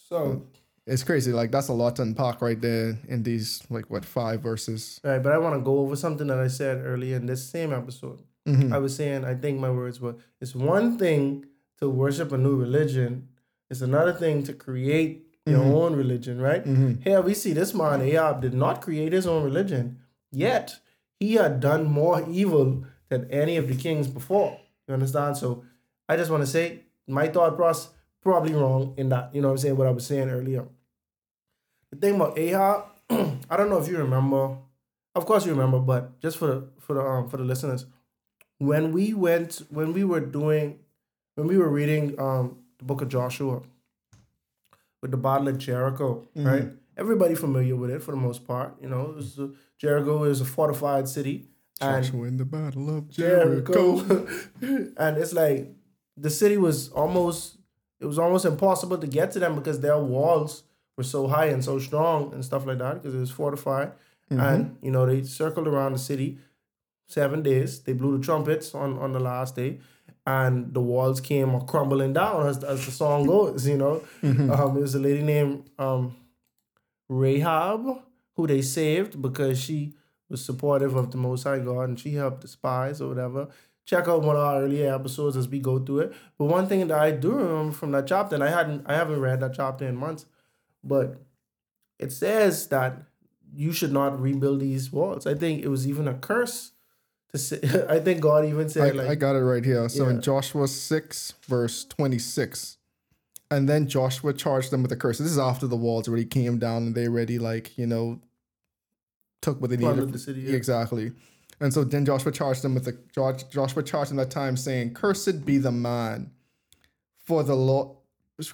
So, It's crazy. Like that's a lot to unpack right there in these like what five verses. right, but I want to go over something that I said earlier in this same episode. Mhm. I was saying, I think my words were, it's one thing to worship a new religion. It's another thing to create your Mhm. own religion, right? Mhm. Here we see this man Ahab did not create his own religion, yet he had done more evil than any of the kings before. You understand? So I just want to say my thought process probably wrong in that. You know what I'm saying? What I was saying earlier. The thing about Ahab, I don't know if you remember. Of course you remember, but just for the for the um for the listeners, when we went when we were doing when we were reading um the book of Joshua with the battle of Jericho, mm-hmm. right? Everybody familiar with it for the most part. You know, it was a, Jericho is a fortified city, and Joshua in the battle of Jericho. Jericho, and it's like the city was almost it was almost impossible to get to them because their walls were so high and so strong and stuff like that because it was fortified, mm-hmm. and you know they circled around the city seven days. They blew the trumpets on on the last day. And the walls came crumbling down as, as the song goes, you know. Um, it was a lady named um, Rahab who they saved because she was supportive of the Most High God and she helped the spies or whatever. Check out one of our earlier episodes as we go through it. But one thing that I do remember from that chapter, and I hadn't, I haven't read that chapter in months, but it says that you should not rebuild these walls. I think it was even a curse. I think God even I, said like, I got it right here. So Yeah. in Joshua 6, verse 26. And then Joshua charged them with a curse. This is after the walls already came down and they already, like, you know, took what they Plundered needed. the city, yeah. Exactly. And so then Joshua charged them with the Josh- Joshua charged them that time saying, Cursed be the man for the Lord.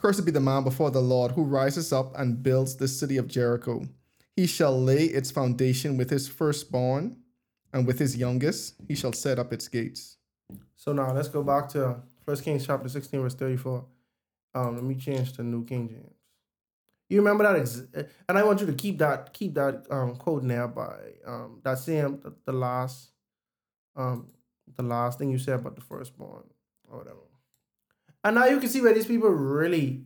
Cursed be the man before the Lord who rises up and builds the city of Jericho. He shall lay its foundation with his firstborn, and with his youngest he shall set up its gates. So now let's go back to First Kings chapter 16, verse 34. Um, let me change to New King James. You remember that, ex- and I want you to keep that keep that um quote there by um that same the, the last um the last thing you said about the firstborn or whatever. And now you can see where these people really,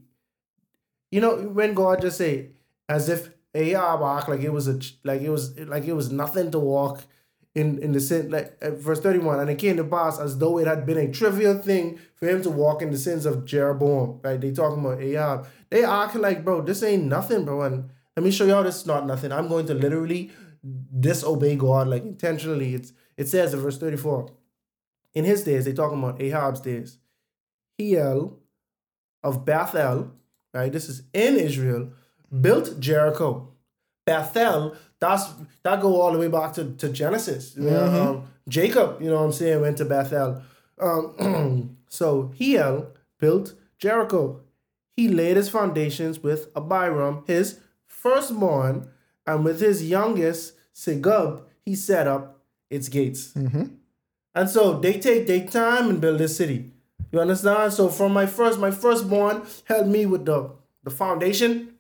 you know, when God just say as if Ahab act like it was a like it was like it was nothing to walk in in the sin like at verse 31 and it came to pass as though it had been a trivial thing for him to walk in the sins of jeroboam right they talking about ahab they acting like bro this ain't nothing bro and let me show y'all this is not nothing. I'm going to literally disobey God like intentionally. It's it says in verse 34. In his days, they talking about Ahab's days. Hiel of Bethel, right? This is in Israel, built Jericho. Bethel, that's that go all the way back to, to Genesis. Yeah, um, Jacob, you know what I'm saying, went to Bethel. Um, so Hiel built Jericho. He laid his foundations with Abiram, his firstborn, and with his youngest, Segub, he set up its gates. And so they take their time and build this city. You understand? So from my first, my firstborn helped me with the the foundation.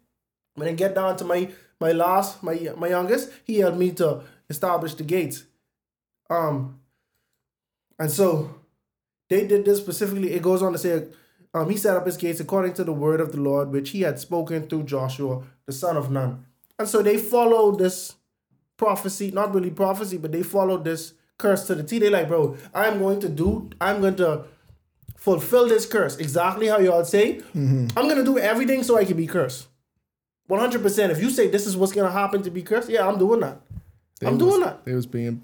When I get down to my my last, my my youngest, he helped me to establish the gates. Um, and so they did this specifically. It goes on to say, um, he set up his gates according to the word of the Lord, which he had spoken through Joshua, the son of Nun. And so they followed this prophecy, not really prophecy, but they followed this curse to the T. They like, bro, I'm going to do, I'm going to fulfill this curse exactly how y'all say. I'm going to do everything so I can be cursed. 100%. If you say this is what's going to happen to be cursed, yeah, I'm doing that. I'm They doing that. They was being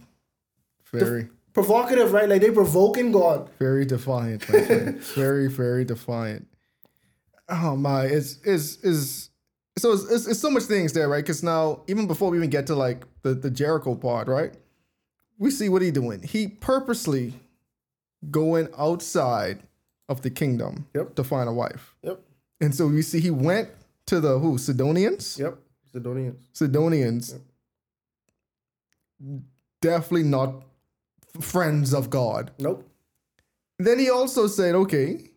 very, Provocative, right? Like they provoking God. very defiant. my friend. very, very defiant. Oh my, it's is is so it's, it's, it's so much things there, right? Because now even before we even get to like the the Jericho part, right? We see what he doing. He purposely going outside of the kingdom Yep. to find a wife, Yep. and so you see he went to the who Sidonians. Yep. Sidonians. Sidonians definitely not friends of God. Nope. Then he also said, okay,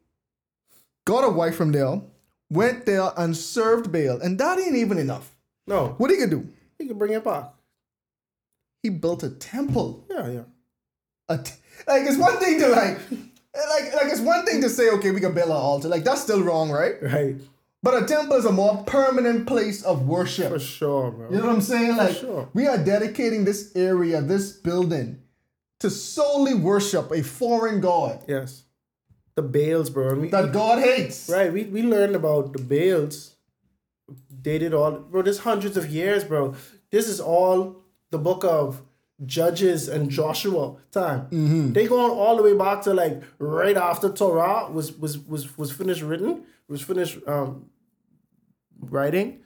got a wife from there, went there and served Baal, and that ain't even enough. No. What he could do? He can bring it back. He built a temple. Yeah, yeah. A t- like it's one thing to like, like like it's one thing to say, okay, we can build an altar. Like that's still wrong, right? Right. But a temple is a more permanent place of worship. For sure, bro. You know what I'm saying? Like sure. we are dedicating this area, this building, to solely worship a foreign god Yes. The Baals, bro. We, that God hates. right, we, we learned about the Baals. They did all bro, this hundreds of years, bro. This is all the book of Judges and Joshua time. They going all the way back to like right after Torah was was was was finished written, was finished um writing,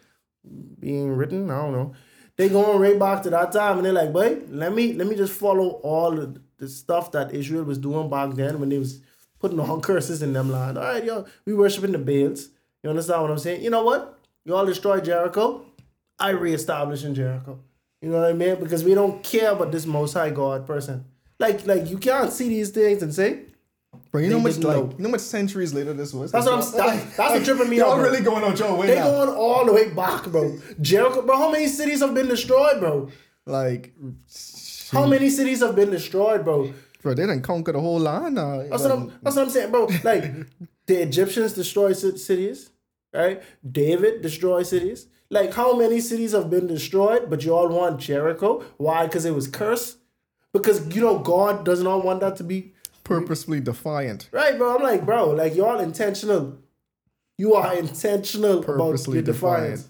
being written. I don't know. They going right back to that time, and they're like, "Boy, let me let me just follow all the, the stuff that Israel was doing back then when they was putting on curses in them land. All right, yo, we worshiping the Baals. You understand what I'm saying? You know what? You all destroy Jericho. I reestablish in Jericho. You know what I mean? Because we don't care about this Most High God person. Like, like you can't see these things and say, But you know They much like know. you know much centuries later this was. That's what I'm- that- that's what tripping me Y'all out, bro. really going on your way they now. going all the way back, bro. Jericho, bro. How many cities have been destroyed, bro? like, How many cities have been destroyed, bro? bro, they didn't conquer the whole land. Now. That's what I'm. That's what I'm saying, bro. Like the Egyptians destroyed ci- cities, right? David destroyed cities. Like how many cities have been destroyed, but you all want Jericho? Why? Because it was cursed. Because you know God does not want that to be purposefully defiant. right, bro. I'm like, bro, like you're all intentional. You are intentional Purposely about your defiance.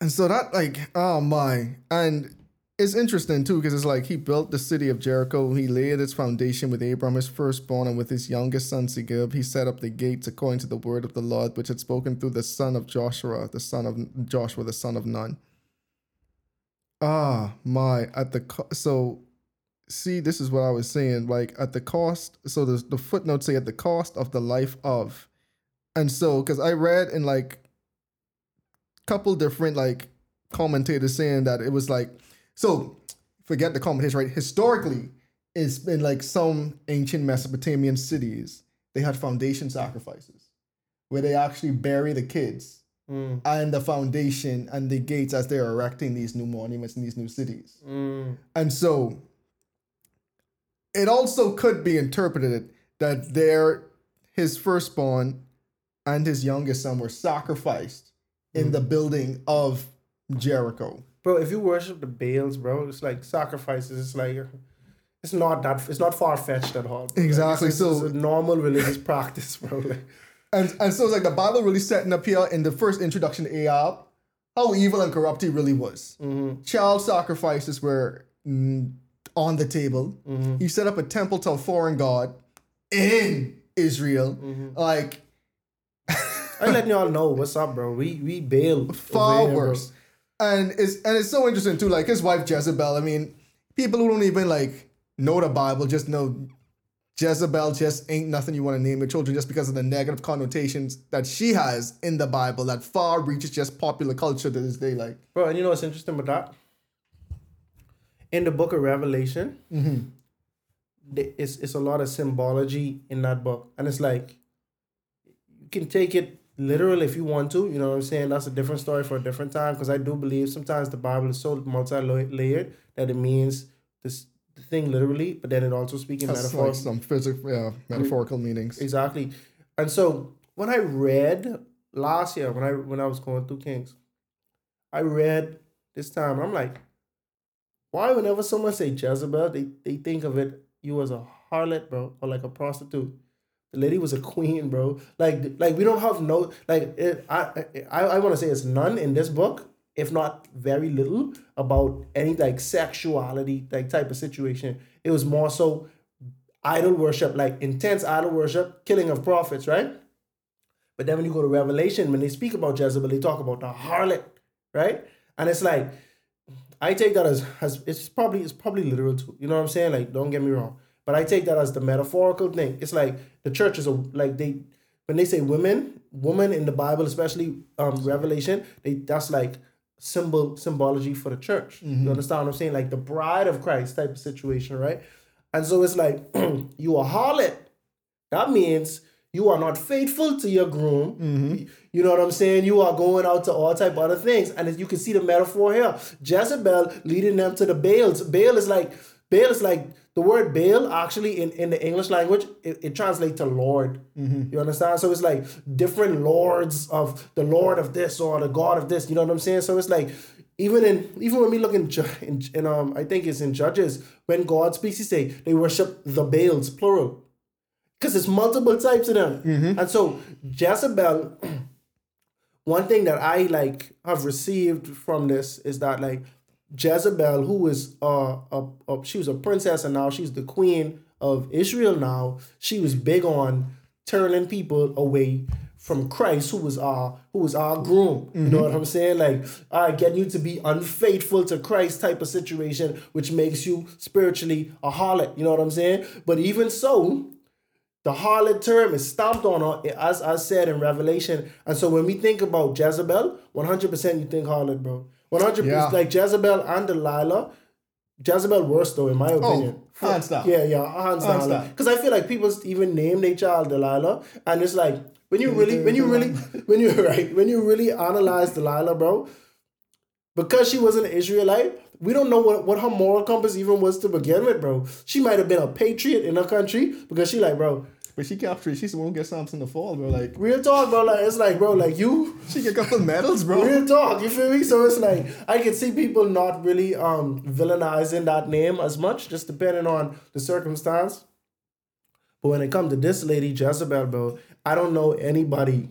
And so that like, oh my. And it's interesting too, because it's like he built the city of Jericho. He laid its foundation with Abram, his firstborn, and with his youngest son Segub. He set up the gates according to the word of the Lord, which had spoken through the son of Joshua, the son of Joshua, the son of Nun. Ah, my. At the so see, this is what I was saying. Like at the cost, so the the footnotes say at the cost of the life of, and so because I read in like couple different like commentators saying that it was like so forget the commentators right? Historically it's been like some ancient mesopotamian cities they had foundation sacrifices where they actually bury the kids Mm, and the foundation and the gates as they're erecting these new monuments in these new cities. Mm, and so it also could be interpreted that their his firstborn and his youngest son were sacrificed in the building of Jericho. bro. If you worship the Baals, bro, it's like sacrifices. It's like it's not that. It's not far fetched at all. bro. Exactly, it's, it's so- a normal religious practice, bro. Like, And and so it's like the Bible really setting up here in the first introduction to Ahab, how evil and corrupt he really was. Mm-hmm. Child sacrifices were mm, on the table. Mm-hmm. He set up a temple to a foreign god in Israel. Mm-hmm. Like I'm letting y'all know what's up, bro. We we bail far here, bro. worse. And it's and it's so interesting too. Like his wife Jezebel. I mean, people who don't even like know the Bible just know Jezebel just ain't nothing you want to name your children just because of the negative connotations that she has in the Bible that far reaches just popular culture to this day. Like, Bro, and you know what's interesting about that? In the book of Revelation, Mm-hmm. it's, it's a lot of symbology in that book. And it's like, you can take it literal if you want to. You know what I'm saying? That's a different story for a different time. Because I do believe sometimes the Bible is so multi layered that it means this thing literally, but then it also speaks in metaphor. like some physical, yeah, metaphorical meanings. Exactly. And so when I read last year, when I when I was going through Kings, I read this time, I'm like, why whenever someone say Jezebel, they, they think of it you as a harlot, bro, or like a prostitute. The lady was a queen, bro. Like like we don't have no like it, I I, I want to say it's none in this book, if not very little about any like sexuality like type of situation. It was more so idol worship, like intense idol worship, killing of prophets, right? But then when you go to Revelation, when they speak about Jezebel, they talk about the harlot, right? And it's like, I take that as, as it's probably it's probably literal too. You know what I'm saying? Like, don't get me wrong. But I take that as the metaphorical thing. It's like the church is a like they when they say women, woman in the Bible, especially um Revelation, they that's like symbol symbology for the church. You understand what I'm saying? Like the bride of Christ type of situation, right? And so it's like you a harlot. That means you are not faithful to your groom. You know what I'm saying? You are going out to all type of other things. And as you can see the metaphor here. Jezebel leading them to the Baals. Baal is like Baal is like the word Baal actually in, in the English language, it, it translates to Lord. You understand? So it's like different lords of the Lord of this or the God of this. You know what I'm saying? So it's like even in even when we look in, in, in um I think it's in Judges when God speaks, he say they worship the Baals plural because it's multiple types of them. And so Jezebel, one thing that I like have received from this is that like Jezebel, who is uh, a, a she was a princess and now she's the queen of Israel. Now she was big on turning people away from Christ, who was our who was our groom. You know what I'm saying? Like, I getting you to be unfaithful to Christ type of situation, which makes you spiritually a harlot. You know what I'm saying? But even so, the harlot term is stomped on, uh, as I said in Revelation. And so when we think about Jezebel, 100% you think harlot, bro. 100% Yeah. like Jezebel and Delilah. Jezebel worse though, in my opinion. Oh, hands down. Yeah, yeah, hands, Hands down. down. Because I feel like people even name their child Delilah, and it's like when you really, when you really, when you right, when you really analyze Delilah, bro, because she was an Israelite, we don't know what, what her moral compass even was to begin with, bro. She might have been a patriot in her country because she like, bro, But she captured. She's the one who gets Samson to fall, bro. Like real talk, bro. Like it's like, bro, like you, she get a couple medals, bro. real talk. You feel me? So it's like I can see people not really um villainizing that name as much, just depending on the circumstance. But when it comes to this lady Jezebel, bro, I don't know anybody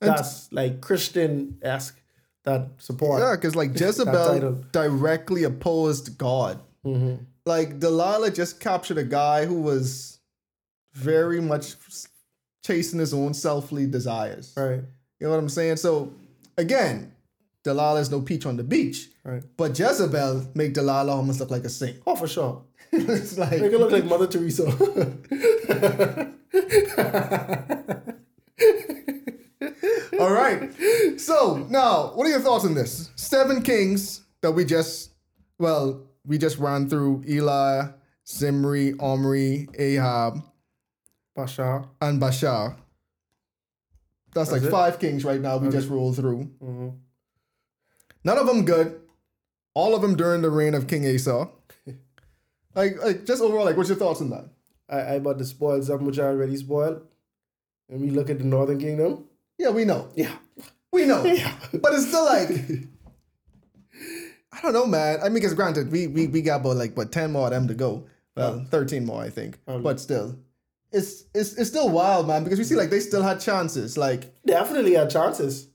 that's like Christian esque that support. Yeah, because like. Jezebel directly opposed God. Mm-hmm. Like Delilah just captured a guy who was very much chasing his own selfly desires. Right. You know what I'm saying? So again, Delilah is no peach on the beach. Right. But Jezebel make Delilah almost look like a saint. Oh, for sure. it's like Make it look like Mother Teresa. All right. So now, what are your thoughts on this? Seven kings that we just, well, we just ran through Eli, Zimri, Omri, Ahab, Baasha. and Baasha. That's like it? five kings right now. We just rolled through. Mm-hmm. None of them good. All of them during the reign of King Asa. like, like just overall, like, what's your thoughts on that? I, I about to spoil something which I already spoiled. And we look at the Northern Kingdom. Yeah, we know. Yeah. We know. Yeah. But it's still like, I don't know, man. I mean, because granted, we, we we got about like what ten more of them to go. Well, thirteen more, I think. but still, it's it's it's still wild, man. Because we see like they still had chances. Like Definitely had chances.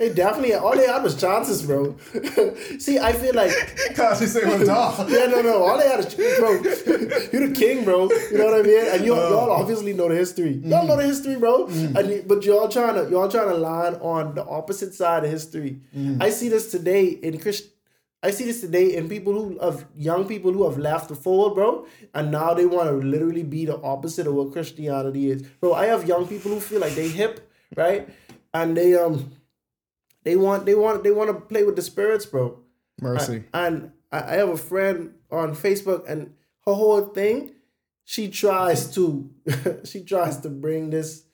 They definitely all they had was chances, bro. See, I feel like Gosh, you say one dog. yeah, no, no. All they had is bro. You're the king, bro. You know what I mean? And you, oh. y'all obviously know the history. Y'all mm. know the history, bro. Mm. And you- but y'all trying to y'all trying to line on the opposite side of history. Mm. I see this today in Christ. I see this today in people who of young people who have left the fold, bro, and now they want to literally be the opposite of what Christianity is, bro. I have young people who feel like they hip, right, and they um, they want they want they want to play with the spirits, bro. Mercy. And I, I have a friend on Facebook, and her whole thing, she tries to, she tries to bring this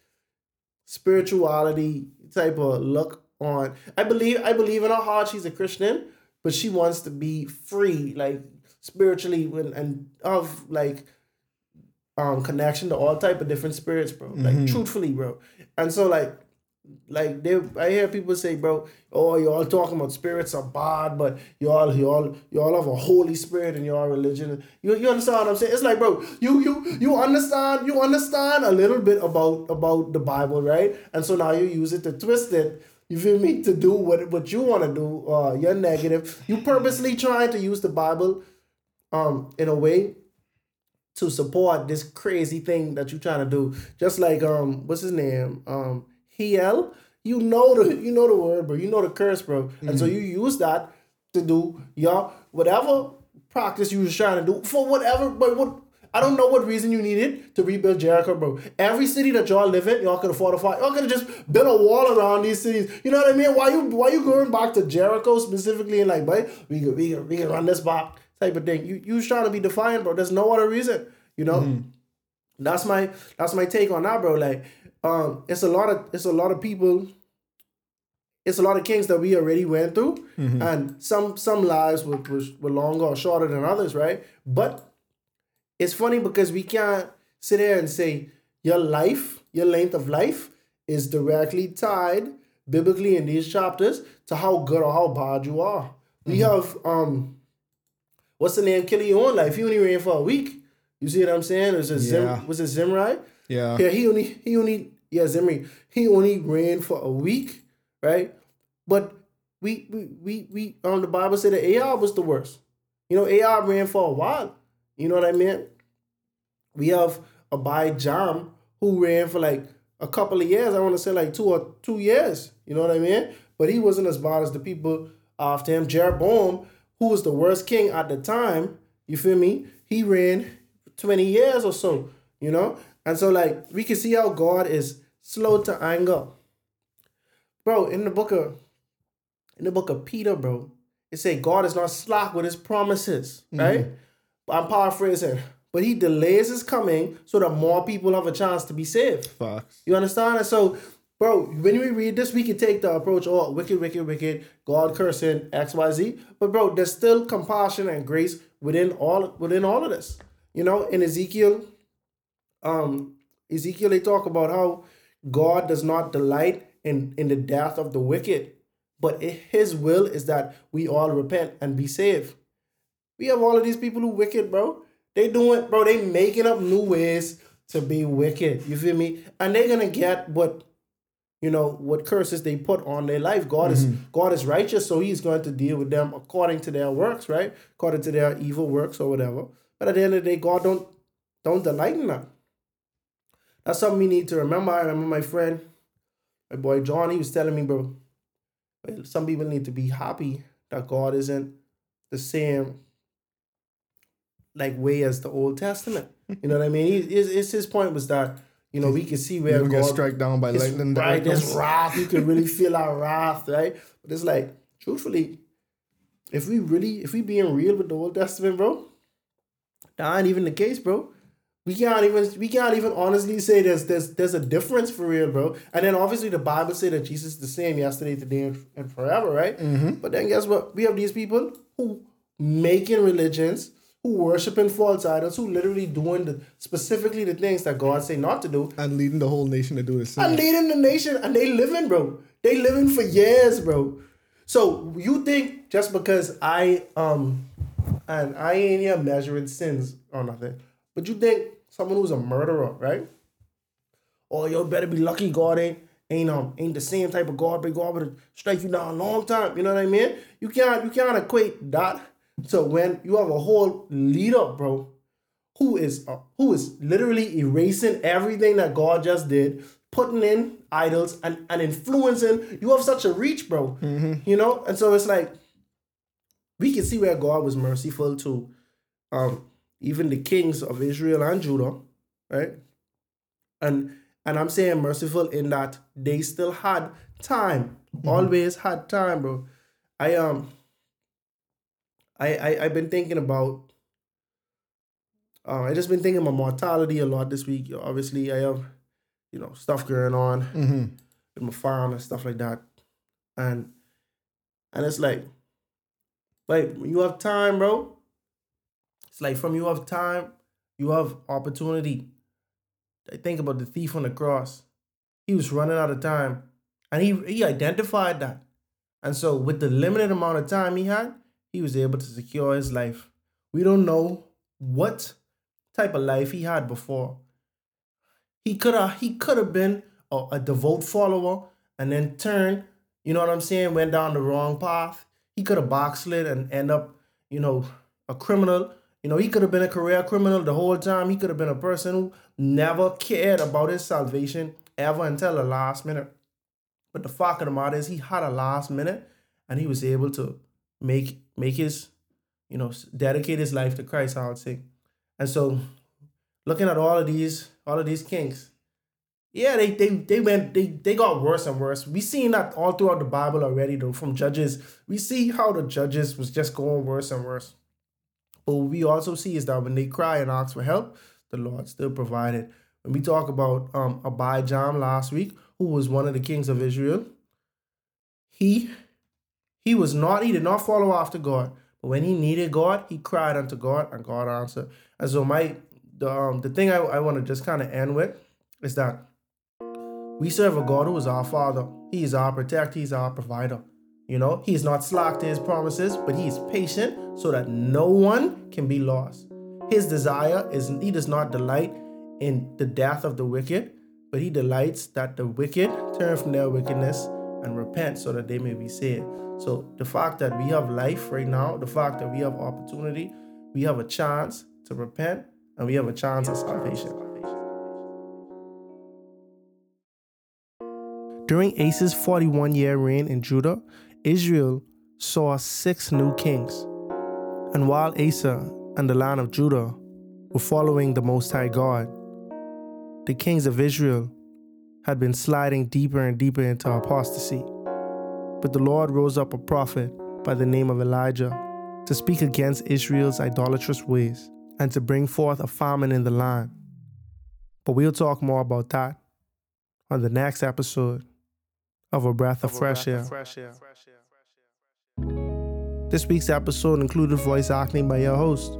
spirituality type of look on. I believe, I believe in her heart she's a Christian, but she wants to be free, like spiritually, and, and of like um connection to all type of different spirits, bro. Like truthfully, bro. And so like like they I hear people say, bro, oh y'all talking about spirits are bad, but y'all y'all y'all have a holy spirit in your religion. You you understand what I'm saying? It's like, bro, you you you understand you understand a little bit about about the Bible, right? And so now you use it to twist it. You feel me? To do what what you want to do. Uh, you're negative. You purposely trying to use the Bible, um, in a way to support this crazy thing that you're trying to do. Just like um, what's his name? Um, Hiel. You know the you know the word, bro. You know the curse, bro. And so you use that to do your whatever practice you was trying to do for whatever. But what I don't know what reason you needed to rebuild Jericho, bro. Every city that y'all live in, y'all could have fortified. Y'all could have just built a wall around these cities. You know what I mean? Why you why you going back to Jericho specifically and like, boy, we can we can we can run this back type of thing. You you trying to be defiant, bro. There's no other reason. You know. That's my that's my take on that, bro. Like, um, it's a lot of it's a lot of people. It's a lot of kings that we already went through, and some some lives were, were were longer or shorter than others, right? But it's funny because we can't sit there and say your life, your length of life, is directly tied biblically in these chapters to how good or how bad you are. We have um, what's the name? Killing your own life. He only ran for a week. You see what I'm saying? Was it Zim? Yeah. Was it Zimri? Yeah. Yeah, he only he only yeah Zimri. He only ran for a week, right? But we we we, we um the Bible said that Ahab was the worst. You know, Ahab ran for a while. You know what I mean? We have Abijam who ran for like a couple of years. I want to say like two or two years. You know what I mean? But he wasn't as bad as the people after him. Jeroboam, who was the worst king at the time, you feel me? He ran 20 years or so, you know? And so like we can see how God is slow to anger. Bro, in the book of in the book of Peter, bro, it say God is not slack with his promises, right? Mm-hmm. I'm paraphrasing. But he delays his coming so that more people have a chance to be saved. Facts. You understand? And so, bro, when we read this, we can take the approach, oh, wicked, wicked, wicked, God cursing X, Y, Z. But bro, there's still compassion and grace within all within all of this. You know, in Ezekiel, um, Ezekiel, they talk about how God does not delight in in the death of the wicked, but His will is that we all repent and be saved. We have all of these people who wicked, bro. They doing, bro. They making up new ways to be wicked. You feel me? And they're gonna get what, you know, what curses they put on their life. God is mm-hmm. God is righteous, so He's going to deal with them according to their works, right? According to their evil works or whatever. But at the end of the day, God don't don't delight in that. That's something we need to remember. I remember my friend, my boy John. He was telling me, bro. Some people need to be happy that God isn't the same like way as the Old Testament. You know what I mean? He, his, his his point was that you know we can see where don't get struck down by lightning. right. This wrath, you can really feel our wrath, right? But it's like, truthfully, if we really, if we being real with the Old Testament, bro, that ain't even the case, bro. We can't even we can't even honestly say there's there's there's a difference for real, bro. And then obviously the Bible say that Jesus is the same yesterday, today, and, forever, right? Mm-hmm. But then guess what? We have these people who making religions, worshiping false idols, who literally doing the specifically the things that God say not to do, and leading the whole nation to do the same, and leading the nation, and they living, bro. They living for years, bro. So you think just because I um and I ain't here measuring sins or nothing, but you think someone who's a murderer, right? Oh, you better be lucky God ain't ain't um ain't the same type of God, but God would strike you down a long time. You know what I mean? You can't you can't equate that to when you have a whole leader, bro, who is uh, who is literally erasing everything that God just did, putting in idols and and influencing. You have such a reach, bro. Mm-hmm. You know, and so it's like we can see where God was merciful to um even the kings of Israel and Judah, right? And and I'm saying merciful in that they still had time. Mm-hmm. Always had time, bro. I um I, I I've been thinking about uh, I just been thinking about mortality a lot this week. Obviously, I have, you know, stuff going on Mm-hmm. with my farm and stuff like that. And and it's like like when you have time, bro. It's like from you have time, you have opportunity. I think about the thief on the cross. He was running out of time. And he he identified that. And so with the limited amount of time he had, he was able to secure his life. We don't know what type of life he had before. He could have he could have been a, a devout follower and then turned, you know what I'm saying, went down the wrong path. He could have backslid and end up, you know, a criminal. You know, he could have been a career criminal the whole time. He could have been a person who never cared about his salvation ever until the last minute. But the fact of the matter is, he had a last minute, and he was able to make make his, you know, dedicate his life to Christ. I would say, and so, looking at all of these all of these kings, yeah, they they they went they they got worse and worse. We seen that all throughout the Bible already, though. From Judges, we see how the Judges was just going worse and worse. But what we also see is that when they cry and ask for help, the Lord still provided. When we talk about um Abijam last week, who was one of the kings of Israel, he he was not he did not follow after God, but when he needed God, he cried unto God, and God answered. And so my the um the thing I, I want to just kind of end with is that we serve a God who is our Father. He is our protector. He's our provider. You know, He's not slack to His promises, but He is patient so that no one can be lost. His desire is He does not delight in the death of the wicked, but He delights that the wicked turn from their wickedness and repent so that they may be saved. So the fact that we have life right now, the fact that we have opportunity, we have a chance to repent, and we have a chance of salvation. During Asa's 41 year reign in Judah, Israel saw six new kings. And while Asa and the land of Judah were following the Most High God, the kings of Israel had been sliding deeper and deeper into apostasy. But the Lord rose up a prophet by the name of Elijah to speak against Israel's idolatrous ways and to bring forth a famine in the land. But we'll talk more about that on the next episode of A Breath of, Fresh, Air. This week's episode included voice acting by your host,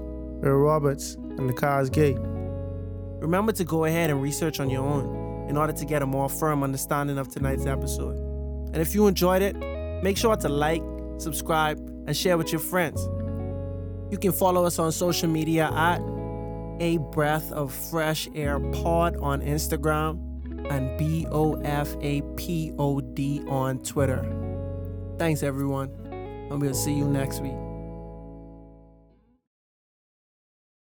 Earl Roberts and the Cars Gate. Remember to go ahead and research on your own in order to get a more firm understanding of tonight's episode. And if you enjoyed it, make sure to like, subscribe, and share with your friends. You can follow us on social media at A Breath of Fresh Air Pod on Instagram and B O F A P O D on Twitter. Thanks, everyone, and we'll see you next week.